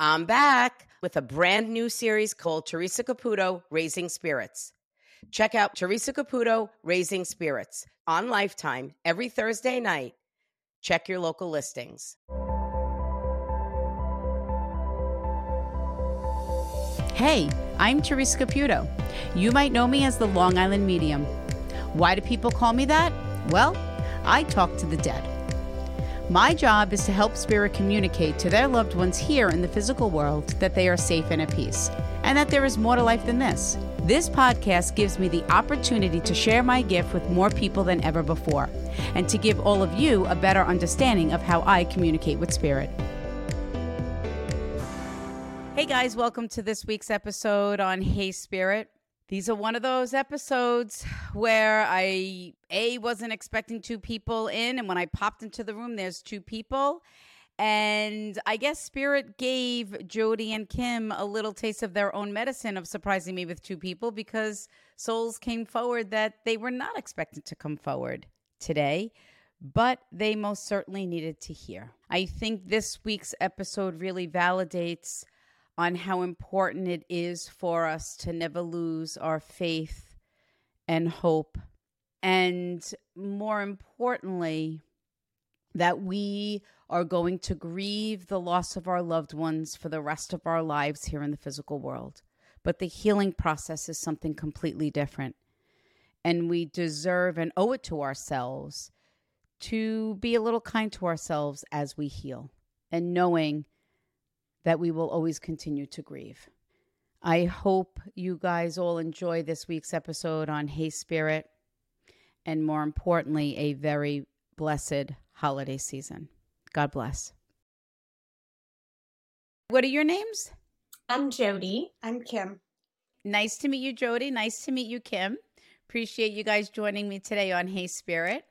I'm back with a brand new series called Teresa Caputo Raising Spirits. Check out Teresa Caputo Raising Spirits on Lifetime every Thursday night. Check your local listings. Hey, I'm Teresa Caputo. You might know me as the Long Island Medium. Why do people call me that? Well, I talk to the dead. My job is to help spirit communicate to their loved ones here in the physical world that they are safe and at peace, and that there is more to life than this. This podcast gives me the opportunity to share my gift with more people than ever before, and to give all of you a better understanding of how I communicate with spirit. Hey guys, welcome to this week's episode on Hey Spirit. These are one of those episodes where I a wasn't expecting two people in and when I popped into the room there's two people and I guess Spirit gave Jody and Kim a little taste of their own medicine of surprising me with two people because souls came forward that they were not expected to come forward today, but they most certainly needed to hear. I think this week's episode really validates on how important it is for us to never lose our faith and hope. And more importantly, that we are going to grieve the loss of our loved ones for the rest of our lives here in the physical world. But the healing process is something completely different. And we deserve and owe it to ourselves to be a little kind to ourselves as we heal and knowing that we will always continue to grieve. I hope you guys all enjoy this week's episode on Hey Spirit, and more importantly, a very blessed holiday season. God bless. What are your names? I'm Jody. I'm Kim. Nice to meet you, Jody. Nice to meet you, Kim. Appreciate you guys joining me today on Hey Spirit.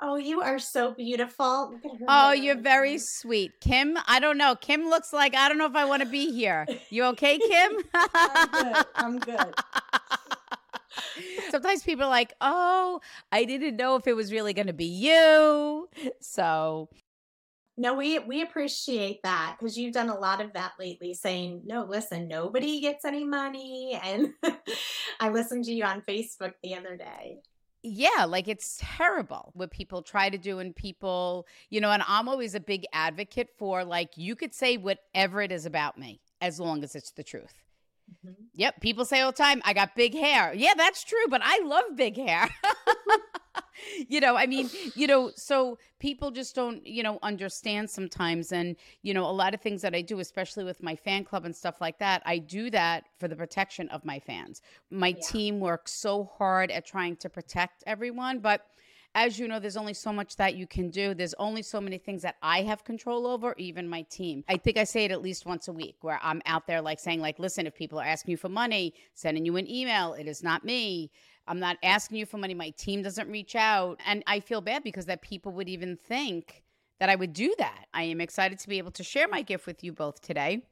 Oh, you are so beautiful. Oh, you're very sweet. Kim, I don't know. Kim looks like I don't know if I want to be here. You okay, Kim? I'm good. I'm good. Sometimes people are like, "Oh, I didn't know if it was really going to be you." So, no, we we appreciate that because you've done a lot of that lately, saying, "No, listen, nobody gets any money." And I listened to you on Facebook the other day yeah like it's terrible what people try to do and people you know and i'm always a big advocate for like you could say whatever it is about me as long as it's the truth mm-hmm. yep people say all the time i got big hair yeah that's true but i love big hair you know, I mean, you know, so people just don't, you know, understand sometimes. And, you know, a lot of things that I do, especially with my fan club and stuff like that, I do that for the protection of my fans. My yeah. team works so hard at trying to protect everyone, but as you know, there's only so much that you can do. There's only so many things that I have control over, even my team. I think I say it at least once a week where I'm out there like saying, like, listen, if people are asking you for money, sending you an email, it is not me. I'm not asking you for money. My team doesn't reach out. And I feel bad because that people would even think that I would do that. I am excited to be able to share my gift with you both today.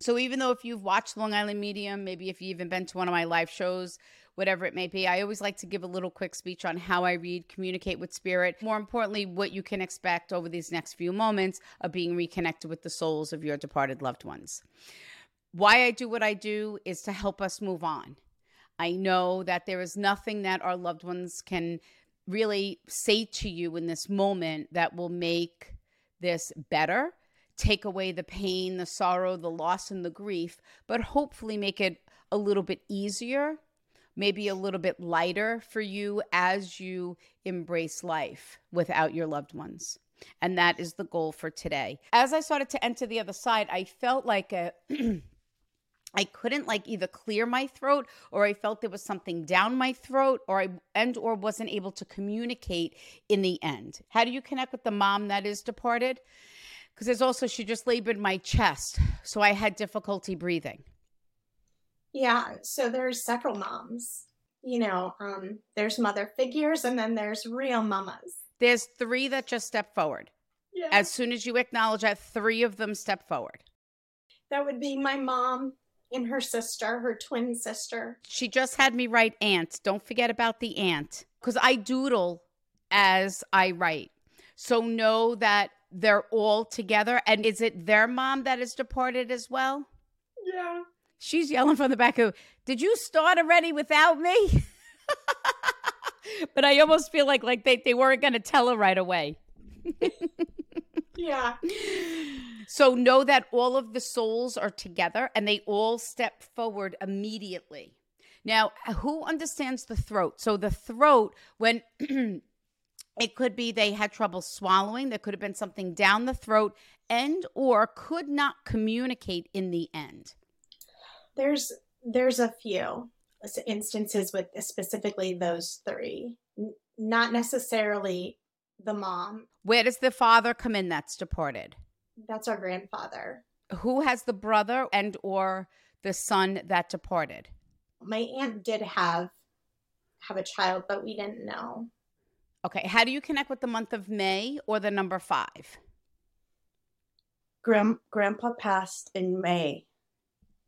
So even though if you've watched Long Island Medium, maybe if you've even been to one of my live shows, whatever it may be, I always like to give a little quick speech on how I read, communicate with spirit. More importantly, what you can expect over these next few moments of being reconnected with the souls of your departed loved ones. Why I do what I do is to help us move on I know that there is nothing that our loved ones can really say to you in this moment that will make this better, take away the pain, the sorrow, the loss, and the grief, but hopefully make it a little bit easier, maybe a little bit lighter for you as you embrace life without your loved ones. And that is the goal for today. As I started to enter the other side, I felt like a I couldn't like either clear my throat or I felt there was something down my throat or I and or wasn't able to communicate in the end. How do you connect with the mom that is departed? Because there's also she just labored my chest, so I had difficulty breathing. Yeah, so there's several moms. You know, um, there's mother figures and then there's real mamas. There's three that just step forward. Yeah. As soon as you acknowledge that, three of them step forward. That would be my mom, and her sister, her twin sister. She just had me write aunt. Don't forget about the aunt because I doodle as I write. So know that they're all together. And is it their mom that is deported as well? Yeah. She's yelling from the back of, Did you start already without me? but I almost feel like like they, they weren't gonna tell her right away. Yeah. So know that all of the souls are together and they all step forward immediately. Now, who understands the throat? So the throat, when it could be they had trouble swallowing, there could have been something down the throat, and or could not communicate in the end. There's there's a few instances with specifically those three. N- not necessarily the mom. Where does the father come in that's deported? That's our grandfather. Who has the brother and or the son that deported? My aunt did have have a child, but we didn't know. Okay, how do you connect with the month of May or the number 5? Grand, grandpa passed in May,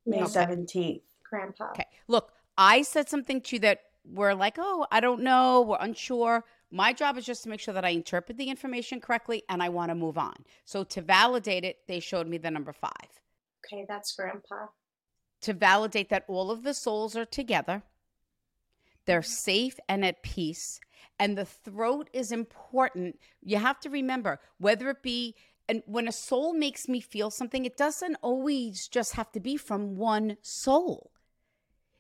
May Okay. 17th. Grandpa. Okay. Look, I said something to you that we're like, oh, I don't know, we're unsure. My job is just to make sure that I interpret the information correctly and I want to move on. So to validate it, they showed me the number five. Okay, that's grandpa. To validate that all of the souls are together, they're mm-hmm. safe and at peace, and the throat is important. You have to remember whether it be and when a soul makes me feel something, it doesn't always just have to be from one soul.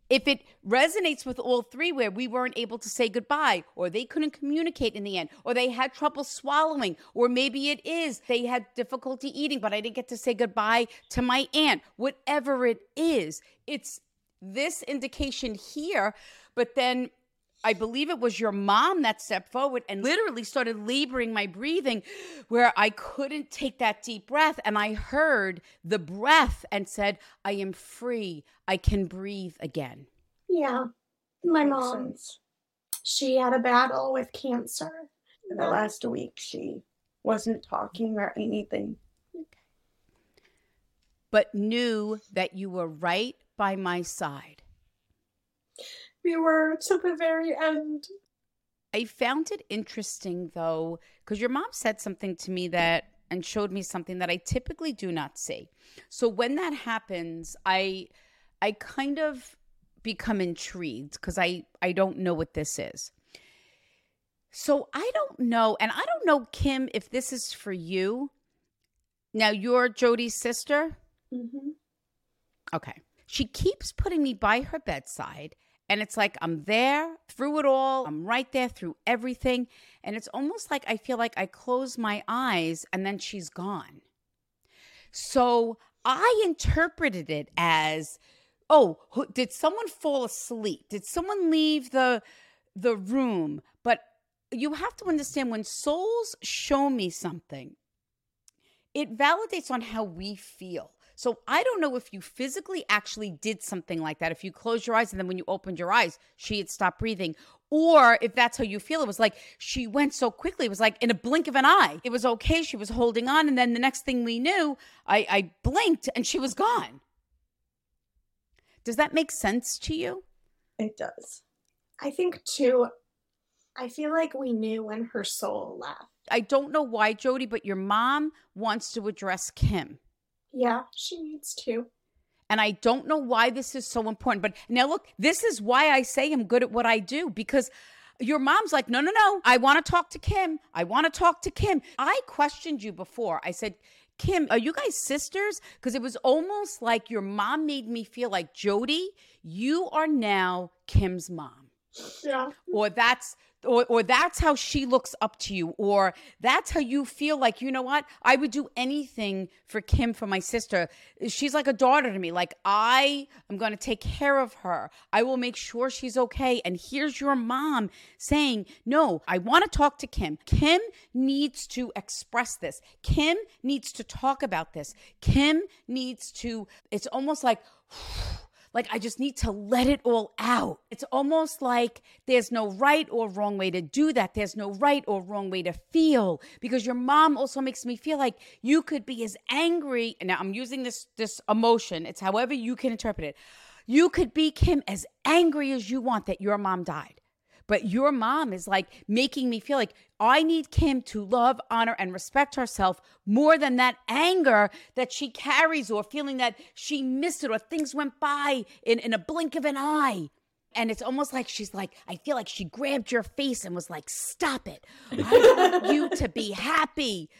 If it resonates with all three, where we weren't able to say goodbye, or they couldn't communicate in the end, or they had trouble swallowing, or maybe it is they had difficulty eating, but I didn't get to say goodbye to my aunt, whatever it is, it's this indication here. But then I believe it was your mom that stepped forward and literally started laboring my breathing where I couldn't take that deep breath. And I heard the breath and said, I am free. I can breathe again. Yeah. My mom, she had a battle with cancer. In the last week, she wasn't talking or anything. But knew that you were right by my side. We were to the very end. I found it interesting though, because your mom said something to me that and showed me something that I typically do not see. So when that happens, I I kind of become intrigued because I I don't know what this is. So I don't know, and I don't know, Kim, if this is for you. Now you're Jody's sister. Mm-hmm. Okay. She keeps putting me by her bedside. And it's like I'm there through it all. I'm right there through everything. And it's almost like I feel like I close my eyes and then she's gone. So I interpreted it as oh, did someone fall asleep? Did someone leave the the room? But you have to understand when souls show me something, it validates on how we feel. So I don't know if you physically actually did something like that. If you closed your eyes and then when you opened your eyes, she had stopped breathing. Or if that's how you feel, it was like she went so quickly. It was like in a blink of an eye. It was okay. She was holding on. And then the next thing we knew, I, I blinked and she was gone. Does that make sense to you? It does. I think too, I feel like we knew when her soul left. I don't know why, Jody, but your mom wants to address Kim. Yeah, she needs to. And I don't know why this is so important. But now, look, this is why I say I'm good at what I do because your mom's like, no, no, no. I want to talk to Kim. I want to talk to Kim. I questioned you before. I said, Kim, are you guys sisters? Because it was almost like your mom made me feel like, Jody, you are now Kim's mom Yeah. or that's or, or that's how she looks up to you or that's how you feel like you know what? I would do anything for kim for my sister. She's like a daughter to me. Like i am going to take care of her. I will make sure she's okay. And here's your mom saying no i want to talk to kim. Kim needs to express this. Kim needs to talk about this. Kim needs to it's almost like like I just need to let it all out. It's almost like there's no right or wrong way to do that. There's no right or wrong way to feel because your mom also makes me feel like you could be as angry. And now I'm using this this emotion. It's however you can interpret it. You could be Kim as angry as you want that your mom died. But your mom is like making me feel like I need Kim to love, honor, and respect herself more than that anger that she carries or feeling that she missed it or things went by in, in a blink of an eye. And it's almost like she's like, I feel like she grabbed your face and was like, Stop it. I want you to be happy.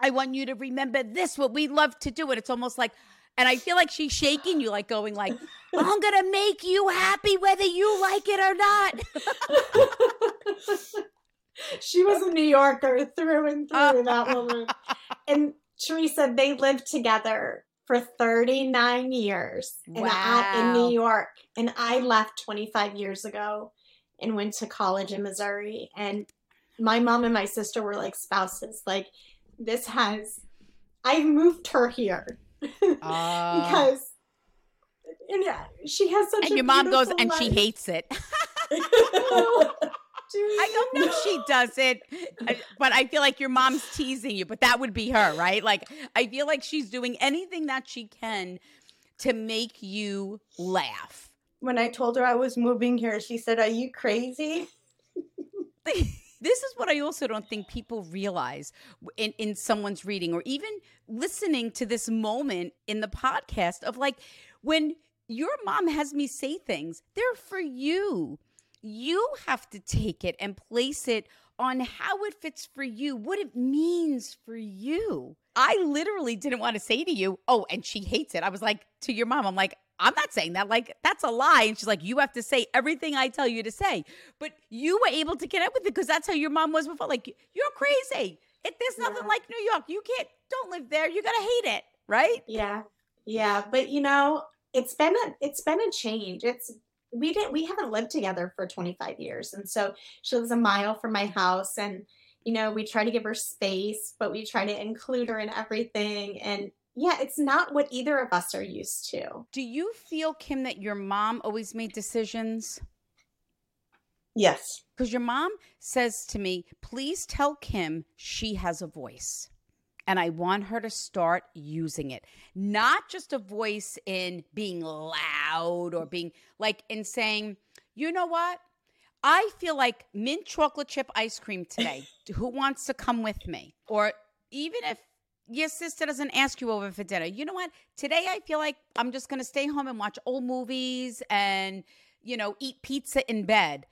I want you to remember this, what we love to do. And it's almost like, and I feel like she's shaking you, like going like, I'm gonna make you happy whether you like it or not. she was a New Yorker through and through, that woman. And Teresa, they lived together for 39 years in, in New York. And I left 25 years ago and went to college in Missouri. And my mom and my sister were like spouses. Like, this has, I moved her here uh, because, and yeah, she has such a and your mom goes, life. and she hates it. I don't know she does it, but I feel like your mom's teasing you. But that would be her, right? Like I feel like she's doing anything that she can to make you laugh. When I told her I was moving here, she said, "Are you crazy?" this is what I also don't think people realize in, in someone's reading or even listening to this moment in the podcast of like when your mom has me say things, they're for you you have to take it and place it on how it fits for you, what it means for you. I literally didn't want to say to you, oh, and she hates it. I was like, to your mom, I'm like, I'm not saying that. Like, that's a lie. And she's like, you have to say everything I tell you to say. But you were able to connect with it because that's how your mom was before. Like, you're crazy. It, there's nothing yeah. like New York. You can't, don't live there. You're going to hate it. Right. Yeah. Yeah. But, you know, it's been a it's been a change it's we didn't we haven't lived together for 25 years and so she lives a mile from my house and you know we try to give her space but we try to include her in everything and yeah it's not what either of us are used to do you feel kim that your mom always made decisions yes because your mom says to me please tell kim she has a voice and I want her to start using it. Not just a voice in being loud or being like in saying, you know what? I feel like mint chocolate chip ice cream today. Who wants to come with me? Or even if your sister doesn't ask you over for dinner, you know what? Today I feel like I'm just going to stay home and watch old movies and, you know, eat pizza in bed.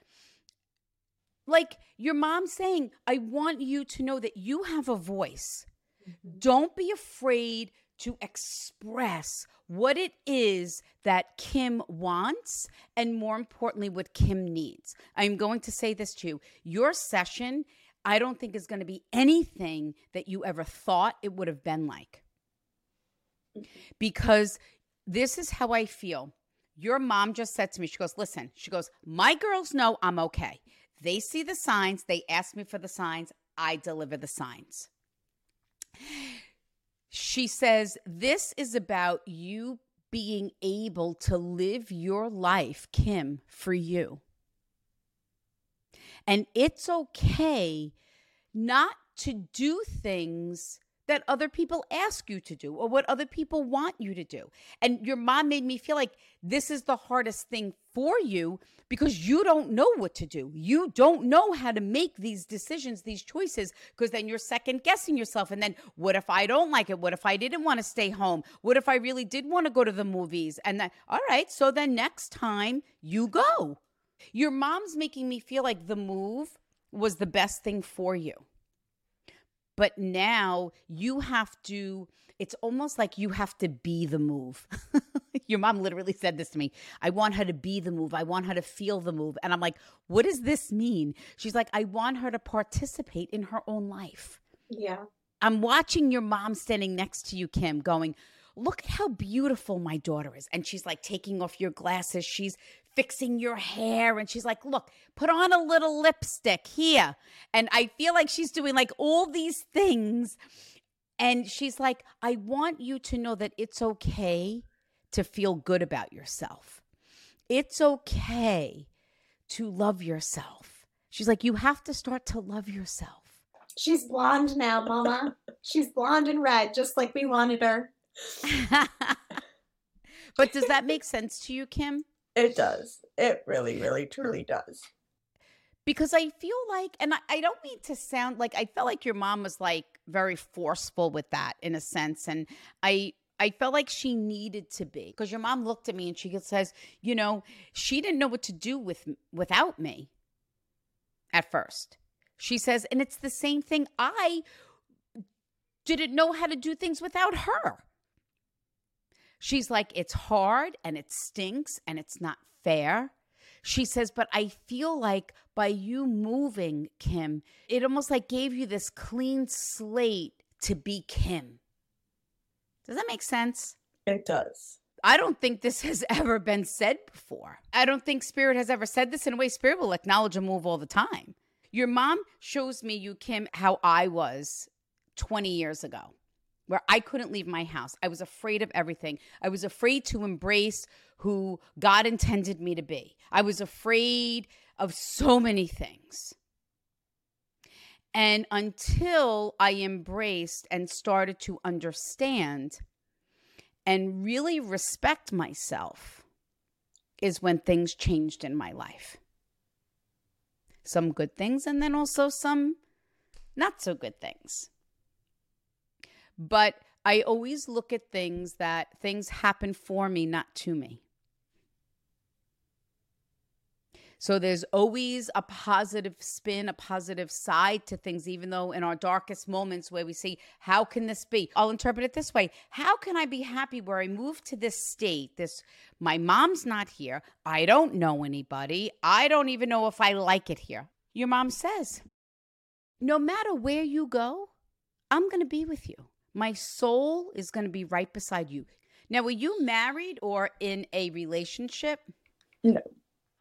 Like your mom saying, I want you to know that you have a voice Mm-hmm. Don't be afraid to express what it is that Kim wants and more importantly, what Kim needs. I'm going to say this to you. Your session, I don't think is going to be anything that you ever thought it would have been like. Mm-hmm. Because this is how I feel. Your mom just said to me, she goes, Listen, she goes, My girls know I'm okay. They see the signs, they ask me for the signs, I deliver the signs. She says, This is about you being able to live your life, Kim, for you. And it's okay not to do things that other people ask you to do or what other people want you to do. And your mom made me feel like this is the hardest thing for you because you don't know what to do. You don't know how to make these decisions, these choices, because then you're second guessing yourself. And then what if I don't like it? What if I didn't want to stay home? What if I really did want to go to the movies? And then, all right, so then next time you go. Your mom's making me feel like the move was the best thing for you. But now you have to, it's almost like you have to be the move. Your mom literally said this to me. I want her to be the move. I want her to feel the move. And I'm like, what does this mean? She's like, I want her to participate in her own life. Yeah. I'm watching your mom standing next to you, Kim, going, Look at how beautiful my daughter is. And she's like taking off your glasses. She's fixing your hair and she's like, "Look, put on a little lipstick here." And I feel like she's doing like all these things and she's like, "I want you to know that it's okay to feel good about yourself. It's okay to love yourself." She's like, "You have to start to love yourself." She's blonde now, mama. she's blonde and red just like we wanted her. but does that make sense to you, Kim? It does. It really, really, truly does. because I feel like, and I, I, don't mean to sound like I felt like your mom was like very forceful with that in a sense. And I, I felt like she needed to be because your mom looked at me and she says, you know, she didn't know what to do with without me at first. She says, and it's the same thing. I didn't know how to do things without her. She's like, it's hard and it stinks and it's not fair. She says, but I feel like by you moving, Kim, it almost like gave you this clean slate to be Kim. Does that make sense? It does. I don't think this has ever been said before. I don't think Spirit has ever said this in a way. Spirit will acknowledge a move all the time. Your mom shows me, you, Kim, how I was 20 years ago, where I couldn't leave my house. I was afraid of everything. I was afraid to embrace who God intended me to be. I was afraid of so many things. And until I embraced and started to understand and really respect myself, is when things changed in my life. Some good things, and then also some not so good things. But I always look at things that things happen for me, not to me. So there's always a positive spin, a positive side to things, even though in our darkest moments where we see, how can this be? I'll interpret it this way How can I be happy where I moved to this state? This, my mom's not here. I don't know anybody. I don't even know if I like it here. Your mom says, no matter where you go, I'm going to be with you. My soul is going to be right beside you. Now, were you married or in a relationship? No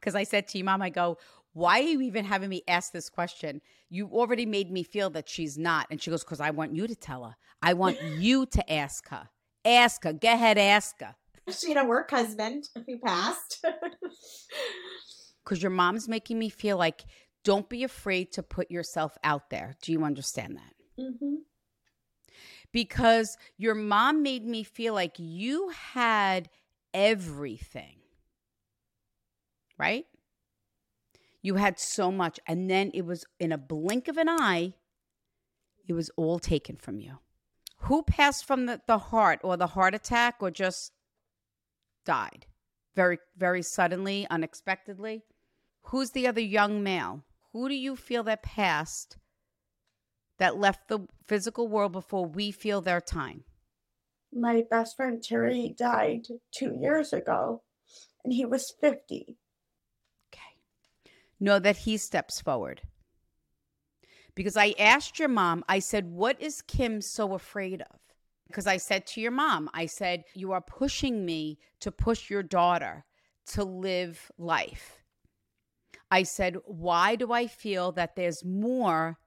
because I said to you, Mom, I go, why are you even having me ask this question? You already made me feel that she's not. And she goes, because I want you to tell her. I want you to ask her. Ask her. Go ahead, ask her. She had a work husband who passed. Because your mom's making me feel like, don't be afraid to put yourself out there. Do you understand that? Mm-hmm. Because your mom made me feel like you had everything right? You had so much, and then it was in a blink of an eye, it was all taken from you. Who passed from the, the heart or the heart attack or just died very, very suddenly, unexpectedly? Who's the other young male? Who do you feel that passed that left the physical world before we feel their time? My best friend Terry died two years ago, and he was 50 Okay. know that he steps forward. Because I asked your mom, I said, What is Kim so afraid of? Because I said to your mom, I said, You are pushing me to push your daughter to live life. I said, Why do I feel that there's more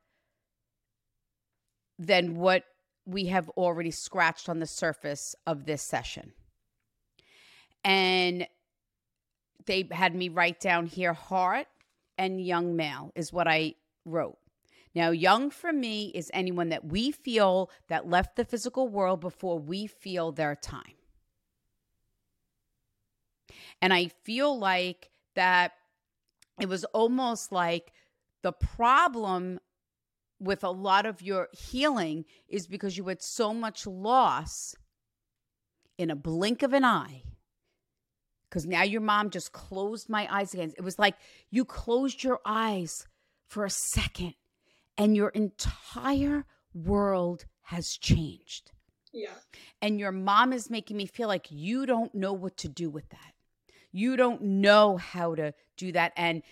than what we have already scratched on the surface of this session? And they had me write down here heart, and young male is what I wrote. Now, young for me is anyone that we feel that left the physical world before we feel their time. And I feel like that it was almost like the problem with a lot of your healing is because you had so much loss in a blink of an eye because now your mom just closed my eyes again. It was like you closed your eyes for a second and your entire world has changed. Yeah. And your mom is making me feel like you don't know what to do with that. You don't know how to do that. And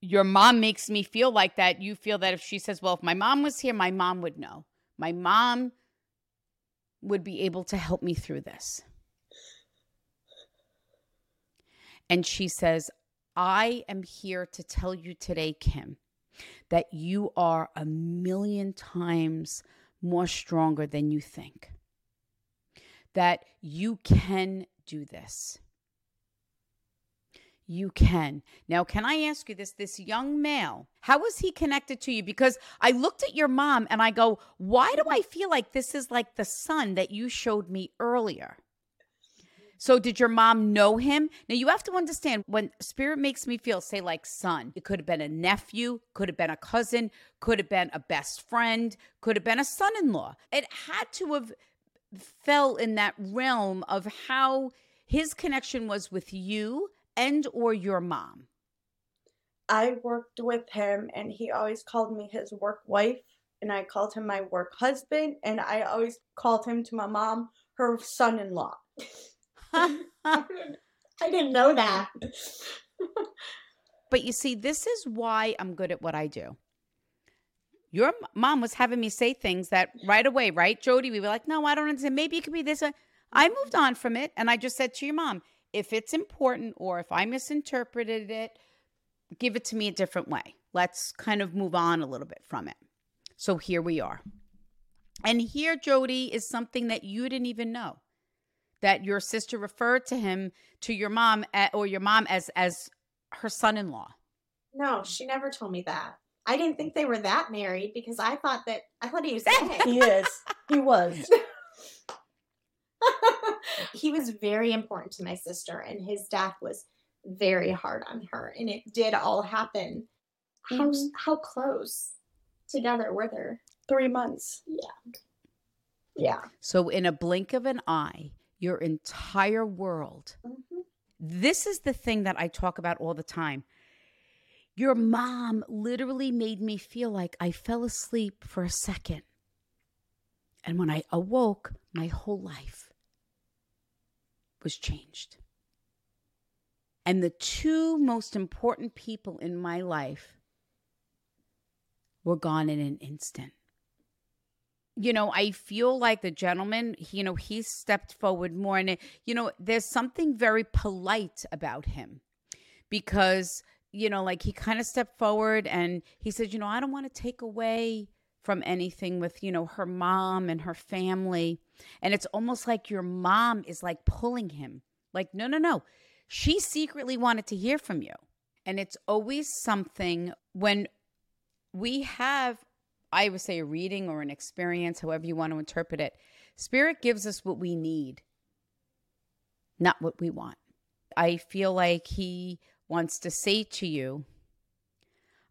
your mom makes me feel like that. You feel that if she says, Well, if my mom was here, my mom would know. My mom would be able to help me through this. And she says, I am here to tell you today, Kim, that you are a million times more stronger than you think. That you can do this. You can. Now, can I ask you this? This young male, how was he connected to you? Because I looked at your mom and I go, why do I feel like this is like the son that you showed me earlier? So, did your mom know him? Now, you have to understand when spirit makes me feel, say, like son, it could have been a nephew, could have been a cousin, could have been a best friend, could have been a son in law. It had to have fell in that realm of how his connection was with you and or your mom. I worked with him and he always called me his work wife and I called him my work husband and I always called him to my mom her son-in-law. I didn't know that. but you see, this is why I'm good at what I do. Your mom was having me say things that right away, right, Jody? We were like, no, I don't understand. Maybe it could be this. I moved on from it and I just said to your mom, if it's important or if I misinterpreted it, give it to me a different way. Let's kind of move on a little bit from it. So here we are. And here, Jody, is something that you didn't even know that your sister referred to him to your mom at, or your mom as as her son-in-law. No, she never told me that. I didn't think they were that married because I thought that I thought he was gay. he is. He was. he was very important to my sister and his death was very hard on her and it did all happen. How mm-hmm. how close together were there? 3 months. Yeah. Yeah. So in a blink of an eye, your entire world. Mm-hmm. This is the thing that I talk about all the time. Your mom literally made me feel like I fell asleep for a second. And when I awoke, my whole life was changed. And the two most important people in my life were gone in an instant you know, I feel like the gentleman, you know, he stepped forward more. And, it, you know, there's something very polite about him because, you know, like he kind of stepped forward and he said, you know, I don't want to take away from anything with, you know, her mom and her family. And it's almost like your mom is like pulling him. Like, no, no, no. She secretly wanted to hear from you. And it's always something when we have I would say a reading or an experience, however you want to interpret it. Spirit gives us what we need, not what we want. I feel like He wants to say to you,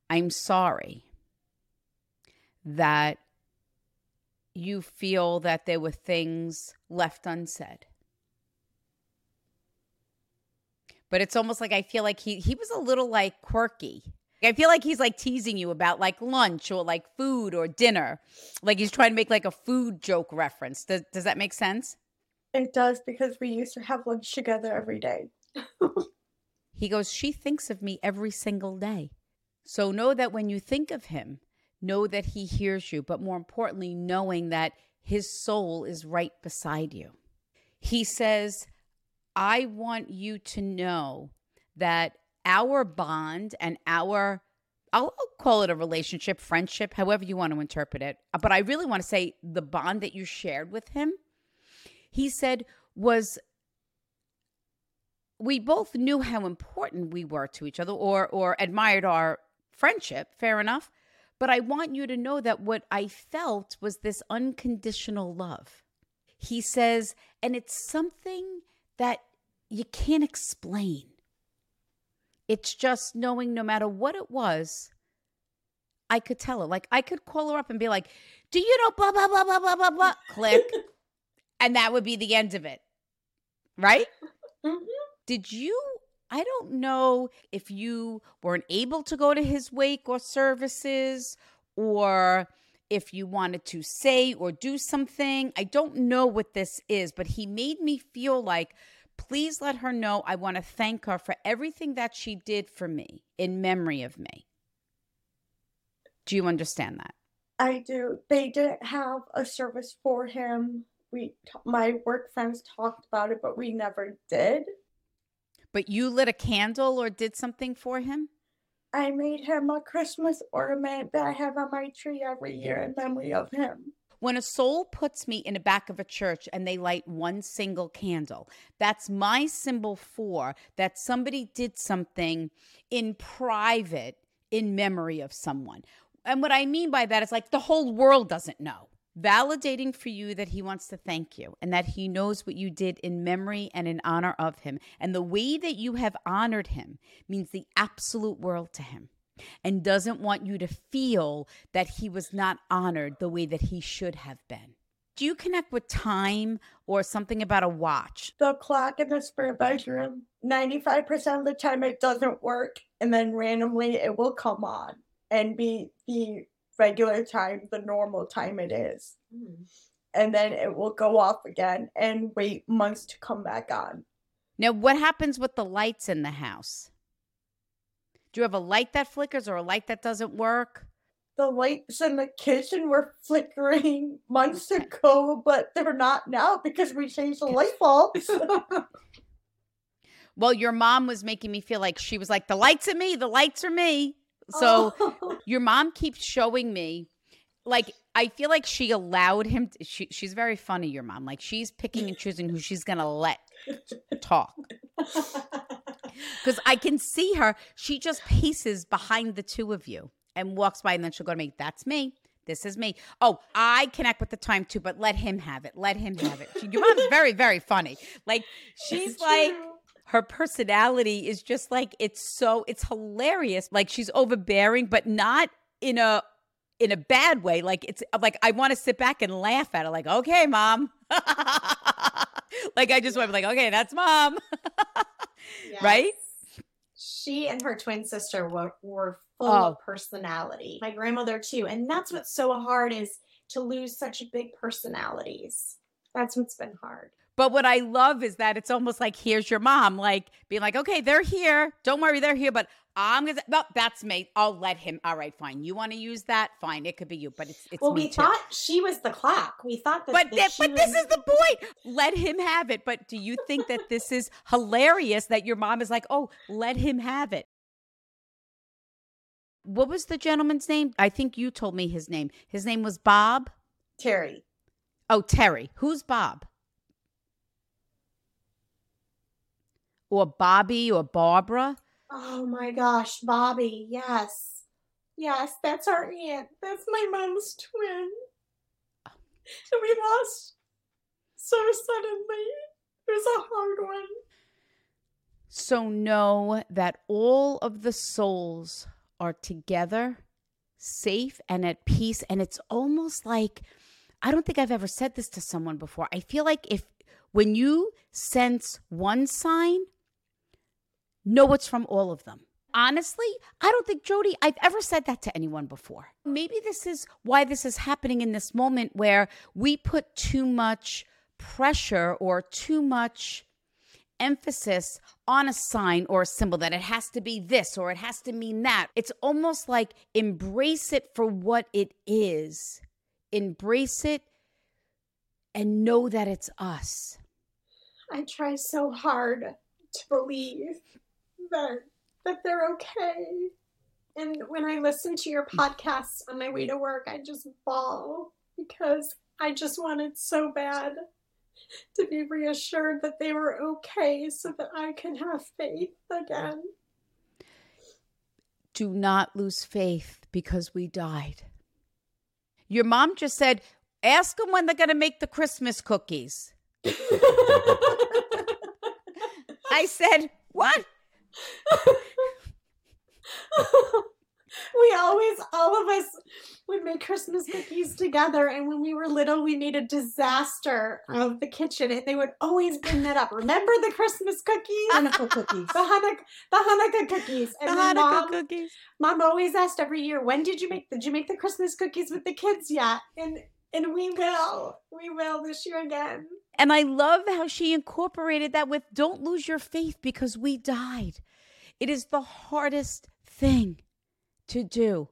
I'm sorry that you feel that there were things left unsaid. But it's almost like I feel like he he was a little like quirky I feel like he's like teasing you about like lunch or like food or dinner. Like he's trying to make like a food joke reference. Does, does that make sense? It does because we used to have lunch together every day. he goes, She thinks of me every single day. So know that when you think of him, know that he hears you, but more importantly, knowing that his soul is right beside you. He says, I want you to know that our bond and our I'll, call it a relationship, friendship, however you want to interpret it. But I really want to say the bond that you shared with him, he said, was we both knew how important we were to each other or or admired our friendship, fair enough. But I want you to know that what I felt was this unconditional love. He says, and it's something that you can't explain. It's just knowing no matter what it was, I could tell her. Like I could call her up and be like, "Do you know blah blah blah blah blah blah blah?" Click, and that would be the end of it, right? Mm-hmm. Did you? I don't know if you weren't able to go to his wake or services, or if you wanted to say or do something. I don't know what this is, but he made me feel like Please let her know I want to thank her for everything that she did for me in memory of me. Do you understand that? I do. They didn't have a service for him. We, my work friends talked about it, but we never did. But you lit a candle or did something for him? I made him a Christmas ornament that I have on my tree every year in memory of him. When a soul puts me in the back of a church and they light one single candle, that's my symbol for that somebody did something in private in memory of someone. And what I mean by that is like the whole world doesn't know validating for you that he wants to thank you and that he knows what you did in memory and in honor of him. And the way that you have honored him means the absolute world to him and doesn't want you to feel that he was not honored the way that he should have been. Do you connect with time or something about a watch? The clock in the spare bedroom, 95% of the time it doesn't work, and then randomly it will come on and be the regular time, the normal time it is. Mm. And then it will go off again and wait months to come back on. Now, what happens with the lights in the house? Do you have a light that flickers or a light that doesn't work? the lights in the kitchen were flickering months ago, but they're not now because we changed the light bulbs. well, your mom was making me feel like she was like, the lights are me, the lights are me. So oh. your mom keeps showing me like I feel like she allowed him to, she she's very funny your mom like she's picking and choosing who she's going to let talk. Cuz I can see her she just paces behind the two of you and walks by and then she'll go to me, that's me. This is me. Oh, I connect with the time too, but let him have it. Let him have it. Your mom's very, very funny. Like she's like her personality is just like it's so it's hilarious. Like she's overbearing, but not in a in a bad way. Like it's like I want to sit back and laugh at her. Like, okay, mom. like I just want to be like, okay, that's mom. yes. Right? She and her twin sister were, were full oh. of personality. My grandmother too. And that's what's so hard is to lose such big personalities. That's what's been hard. But what I love is that it's almost like here's your mom, like being like, okay, they're here. Don't worry, they're here. But I'm gonna. No, that's me. I'll let him. All right, fine. You want to use that? Fine. It could be you, but it's it's. Well, we too. thought she was the clock. We thought that. But that but was... this is the point. Let him have it. But do you think that this is hilarious that your mom is like, oh, let him have it? What was the gentleman's name? I think you told me his name. His name was Bob. Terry. Oh, Terry. Who's Bob? Or Bobby or Barbara? Oh my gosh, Bobby. Yes. Yes, that's our aunt. That's my mom's twin. And we lost so suddenly. It was a hard one. So know that all of the souls are together, safe, and at peace. And it's almost like I don't think I've ever said this to someone before. I feel like if when you sense one sign, know it's from all of them. Honestly, I don't think, Jody, I've ever said that to anyone before. Maybe this is why this is happening in this moment where we put too much pressure or too much emphasis on a sign or a symbol that it has to be this or it has to mean that. It's almost like embrace it for what it is, embrace it and know that it's us. I try so hard to believe that that they're okay. And when I listen to your podcasts on my way to work, I just bawl because I just wanted so bad to be reassured that they were okay so that I can have faith again. Do not lose faith because we died. Your mom just said, ask them when they're going to make the Christmas cookies. I said, what? We always, all of us, would make Christmas cookies together. And when we were little, we made a disaster of the kitchen, and they would always bring that up. Remember the Christmas cookies? Hanukkah cookies. The Hanukkah, the Hanukkah cookies. And the Hanukkah mom, cookies. Mom always asked every year, "When did you make? Did you make the Christmas cookies with the kids yet?" And and we will, we will this year again. And I love how she incorporated that with "Don't lose your faith because we died." It is the hardest thing to do.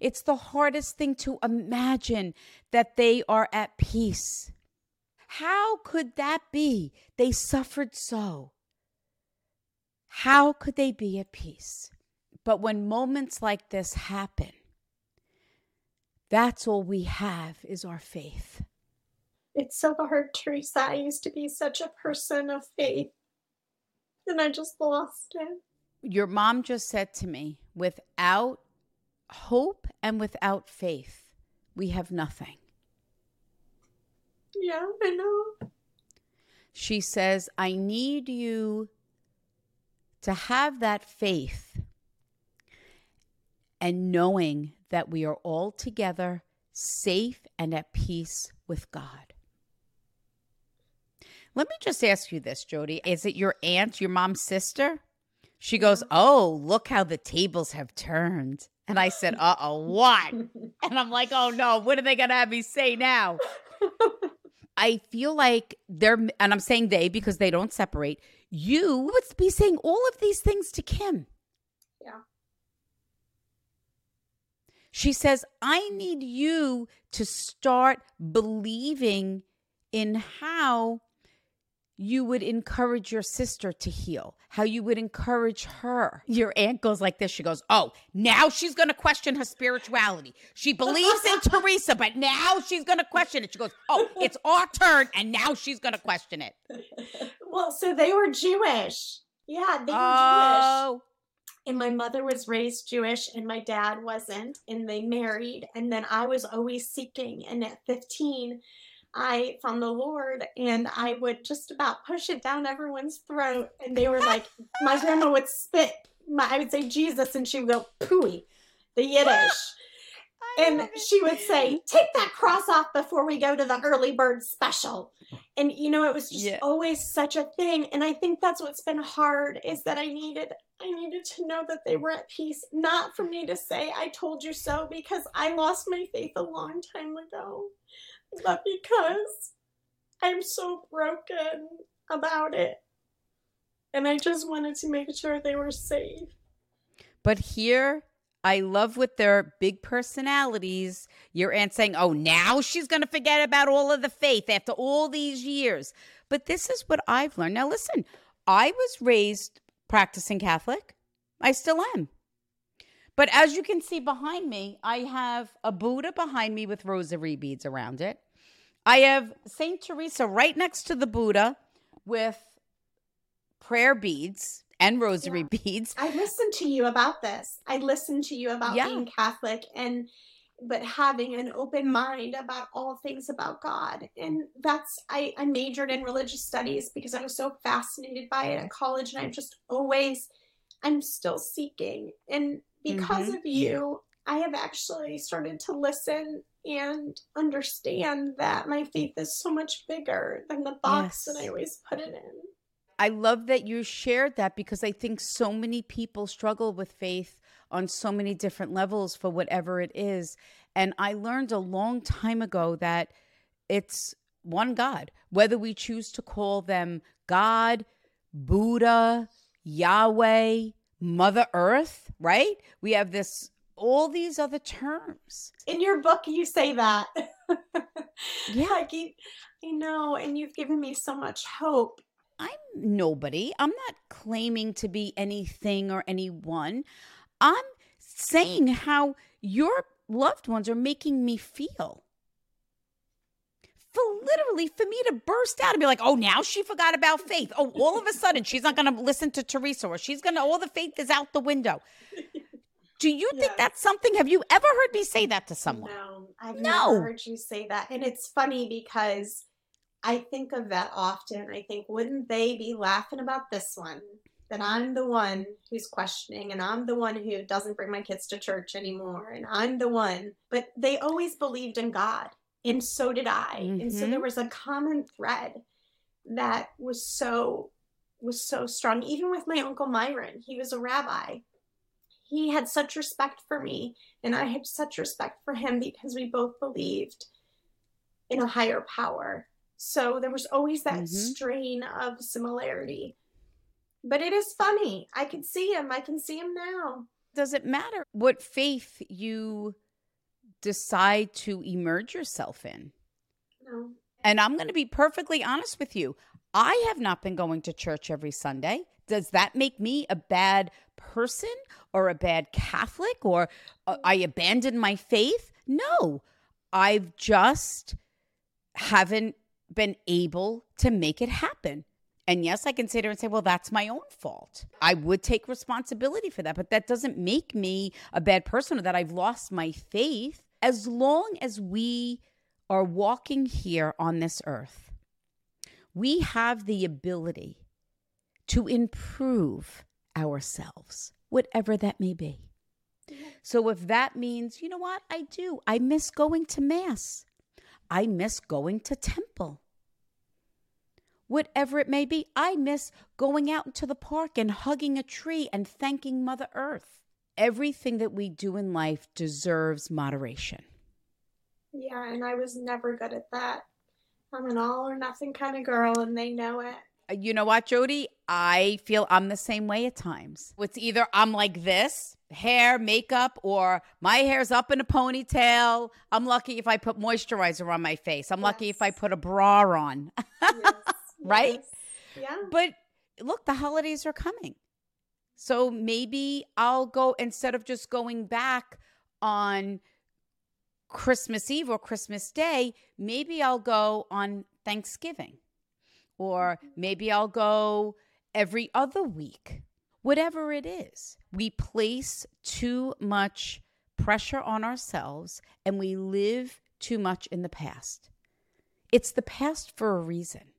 It's the hardest thing to imagine that they are at peace. How could that be? They suffered so. How could they be at peace? But when moments like this happen, that's all we have is our faith. It's so hard, Teresa. I used to be such a person of faith, and I just lost it your mom just said to me without hope and without faith, we have nothing. Yeah, I know. She says, I need you to have that faith and knowing that we are all together, safe and at peace with God. Let me just ask you this, Jody. Is it your aunt, your mom's sister? She goes, Oh, look how the tables have turned. And I said, Uh oh, what? And I'm like, Oh no, what are they going to have me say now? I feel like they're, and I'm saying they because they don't separate. You would be saying all of these things to Kim. Yeah. She says, I need you to start believing in how you would encourage your sister to heal, how you would encourage her. Your aunt goes like this. She goes, Oh, now she's going to question her spirituality. She believes in Theresa, but now she's going to question it. She goes, Oh, it's our turn. And now she's going to question it. Well, so they were Jewish. Yeah, they were Oh, Jewish. And my mother was raised Jewish and my dad wasn't. And they married. And then I was always seeking. And at 15, I found the Lord and I would just about push it down everyone's throat. And they were like, my grandma would spit, my, I would say Jesus, and she would go, pooey, the Yiddish. And she would say, take that cross off before we go to the early bird special. And, you know, it was just Yeah. always such a thing. And I think that's what's been hard is that I needed, I needed to know that they were at peace, not for me to say, I told you so, because I lost my faith a long time ago but because I'm so broken about it. And I just wanted to make sure they were safe. But here, I love with their big personalities, your aunt saying, Oh, now she's going to forget about all of the faith after all these years. But this is what I've learned. Now, listen, I was raised practicing Catholic, I still am. But as you can see behind me, I have a Buddha behind me with rosary beads around it. I have St. Teresa right next to the Buddha with prayer beads and rosary beads. I listened to you about this. I listened to you about Yeah. being Catholic and but having an open mind about all things about God. And that's I, I majored in religious studies because I was so fascinated by it at college and I'm just always I'm still seeking. And because Mhm. of you, I have actually started to listen and understand that my faith is so much bigger than the box that I always put it in. I love that you shared that because I think so many people struggle with faith on so many different levels for whatever it is. And I learned a long time ago that it's one God, whether we choose to call them God, Buddha, Yahweh, Mother Earth, right? We have this, all these other terms. In your book, you say that. Yeah. I know, and you've given me so much hope. I'm nobody. I'm not claiming to be anything or anyone. I'm saying how your loved ones are making me feel. For literally, for me to burst out and be like, oh, now she forgot about faith. Oh, all of a sudden, she's not going to listen to Theresa or she's going to, all the faith is out the window. Do you think that's something? Have you ever heard me say that to someone? No, I've No. never heard you say that. And it's funny because I think of that often. I think, wouldn't they be laughing about this one? That I'm the one who's questioning, and I'm the one who doesn't bring my kids to church anymore, and I'm the one. But they always believed in God, and so did I. And so there was a common thread that was so was so strong. Even with my uncle Myron, he was a rabbi. He had such respect for me, and I had such respect for him because we both believed in a higher power. So there was always that Mhm. strain of similarity. But it is funny. I can see him. I can see him now. Does it matter what faith you decide to emerge yourself in? No. And I'm going to be perfectly honest with you. I have not been going to church every Sunday. Does that make me a bad person or a bad Catholic or uh, I abandoned my faith? No. I've just haven't been able to make it happen. And yes, I can sit here and say, well, that's my own fault. I would take responsibility for that, but that doesn't make me a bad person or that I've lost my faith. As long as we are walking here on this earth, we have the ability to improve ourselves, whatever that may be. So if that means, you know what, I do, I miss going to Mass, I miss going to temple. Whatever it may be, I miss going out into the park and hugging a tree and thanking Mother Earth. Everything that we do in life deserves moderation. Yeah, and I was never good at that. I'm an all or nothing kind of girl, and they know it. Uh, you know what, Jody? I feel I'm the same way at times. It's either I'm like this, hair, makeup, or my hair's up in a ponytail. I'm lucky if I put moisturizer on my face. I'm yes. lucky if I put a bra on. yes. right? Yes. Yeah. But look, the holidays are coming. So maybe I'll go instead of just going back on Christmas Eve or Christmas Day, maybe I'll go on Thanksgiving. Or mm-hmm. maybe I'll go every other week. Whatever it is, we place too much pressure on ourselves and we live too much in the past. It's the past for a reason.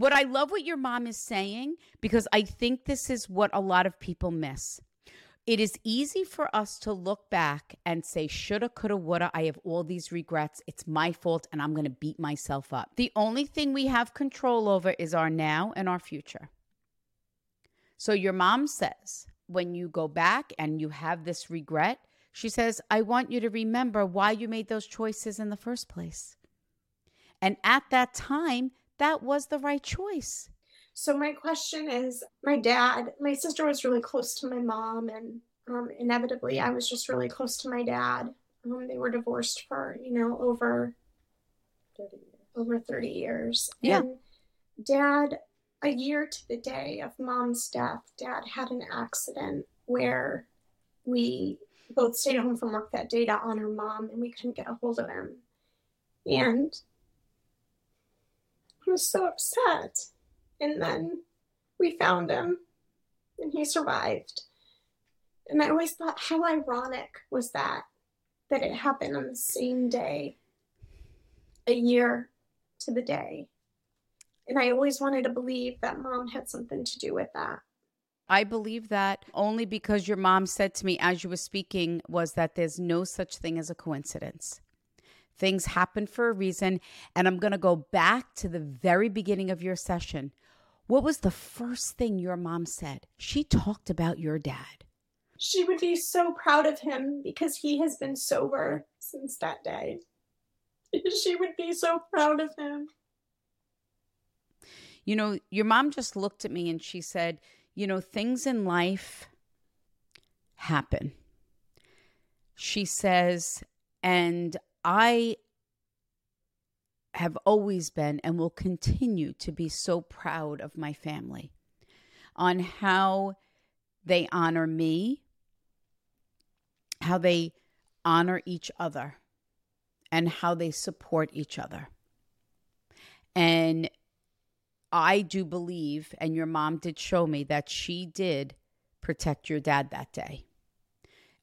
What I love what your mom is saying, because I think this is what a lot of people miss. It is easy for us to look back and say, shoulda, coulda, woulda. I have all these regrets. It's my fault, and I'm going to beat myself up. The only thing we have control over is our now and our future. So your mom says, when you go back and you have this regret, she says, I want you to remember why you made those choices in the first place. And at that time, that was the right choice. So my question is, my dad, my sister was really close to my mom, and um, inevitably, I was just really close to my dad. Um, they were divorced for you know over 30 over 30 years. Yeah. And dad, a year to the day of mom's death, dad had an accident where we both stayed home from work that day to honor mom, and we couldn't get a hold of him. And was so upset. And then we found him and he survived. And I always thought, how ironic was that? That it happened on the same day, a year to the day. And I always wanted to believe that mom had something to do with that. I believe that only because your mom said to me as you were speaking was that there's no such thing as a coincidence. Things happen for a reason. And I'm going to go back to the very beginning of your session what was the first thing your mom said? She talked about your dad. She would be so proud of him because he has been sober since that day. She would be so proud of him. You know, your mom just looked at me and she said, You know, things in life happen. She says, and I have always been and will continue to be so proud of my family on how they honor me, how they honor each other, and how they support each other. And I do believe, and your mom did show me that she did protect your dad that day.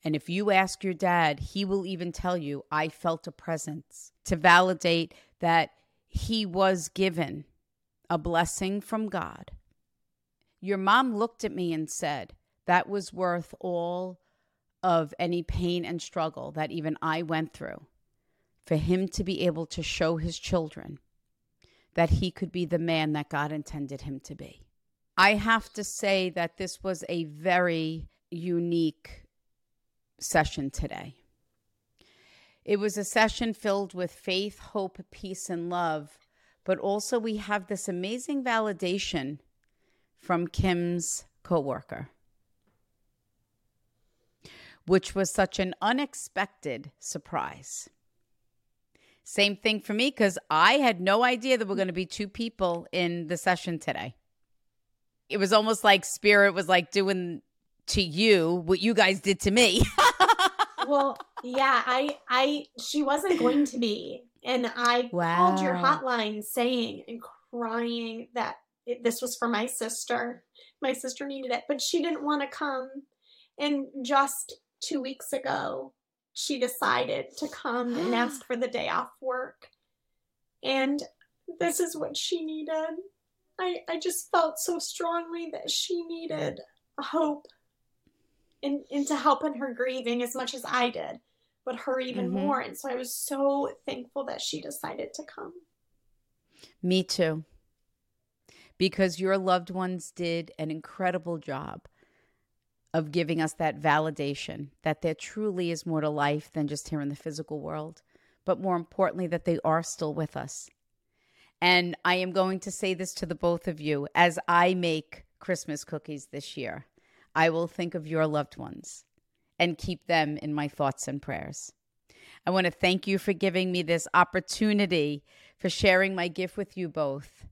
And if you ask your dad, he will even tell you, I felt a presence to validate that he was given a blessing from God. Your mom looked at me and said, That was worth all of any pain and struggle that even I went through for him to be able to show his children that he could be the man that God intended him to be. I have to say that this was a very unique session today. It was a session filled with faith, hope, peace, and love. But also, we have this amazing validation from Kim's coworker, which was such an unexpected surprise. Same thing for me because I had no idea there were going to be two people in the session today. It was almost like spirit was like doing to you what you guys did to me. well, yeah, I I she wasn't going to be. And I wow. called your hotline saying and crying that it, this was for my sister. My sister needed it, but she didn't want to come. And just 2 weeks ago, she decided to come and ask for the day off work. And this is what she needed. I, I just felt so strongly that she needed hope and, and to help in her grieving as much as I did, but her even mm-hmm. more. And so I was so thankful that she decided to come. Me too. Because your loved ones did an incredible job of giving us that validation that there truly is more to life than just here in the physical world, but more importantly, that they are still with us. And I am going to say this to the both of you as I make Christmas cookies this year. I will think of your loved ones and keep them in my thoughts and prayers. I want to thank you for giving me this opportunity for sharing my gift with you both,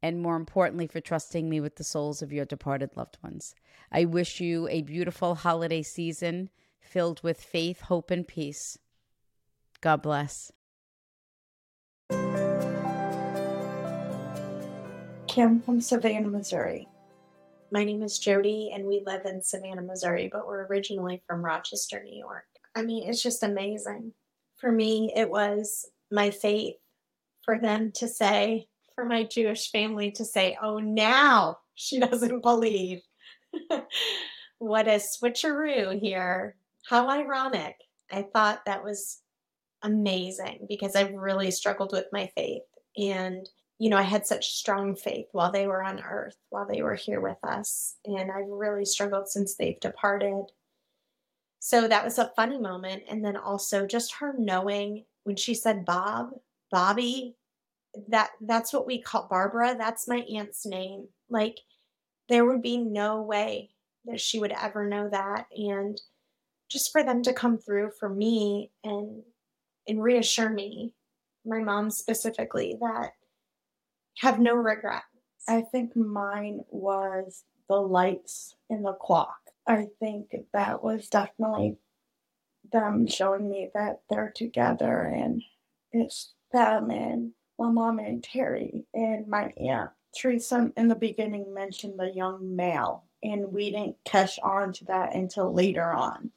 and more importantly, for trusting me with the souls of your departed loved ones. I wish you a beautiful holiday season filled with faith, hope, and peace. God bless. Kim from Savannah, Missouri. My name is Jody, and we live in Savannah, Missouri, but we're originally from Rochester, New York. I mean, it's just amazing. For me, it was my faith for them to say, for my Jewish family to say, oh, now she doesn't believe. what a switcheroo here. How ironic. I thought that was amazing because I've really struggled with my faith. And you know, I had such strong faith while they were on earth, while they were here with us. And I've really struggled since they've departed. So that was a funny moment. And then also just her knowing when she said Bob, Bobby, that that's what we call Barbara. That's my aunt's name. Like there would be no way that she would ever know that. And just for them to come through for me and and reassure me, my mom specifically, that have no regret. I think mine was the lights in the clock. I think that was definitely them showing me that they're together and it's them and my mom and Terry and my aunt. Theresa in the beginning mentioned the young male, and we didn't catch on to that until later on,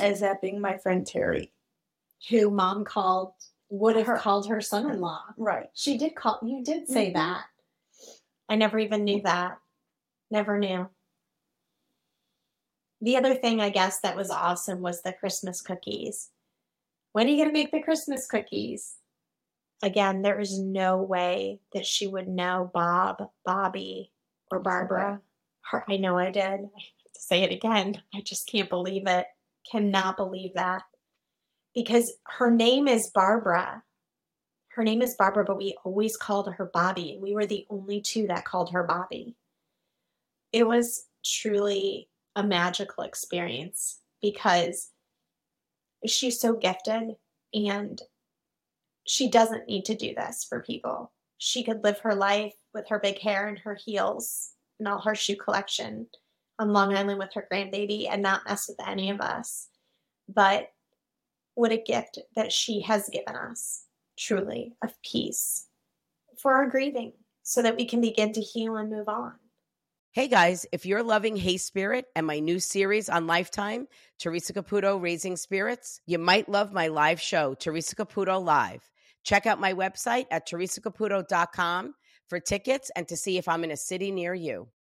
as that being my friend Terry. Who mom called would have her, called her son-in-law. Right. She did call you did say mm-hmm. that. I never even knew that. Never knew. The other thing I guess that was awesome was the Christmas cookies. When are you going to make the Christmas cookies? Again, there is no way that she would know Bob, Bobby, or Barbara. Her, I know I did. I have to say it again. I just can't believe it. Cannot believe that because her name is Barbara. Her name is Barbara, but we always called her Bobby. We were the only two that called her Bobby. It was truly a magical experience because she's so gifted and she doesn't need to do this for people. She could live her life with her big hair and her heels and all her shoe collection on Long Island with her grandbaby and not mess with any of us. But what a gift that she has given us, truly, of peace for our grieving so that we can begin to heal and move on. Hey guys, if you're loving Hey Spirit and my new series on Lifetime, Theresa Caputo Raising Spirits, you might love my live show, Theresa Caputo Live. Check out my website at theresacaputo.com for tickets and to see if I'm in a city near you.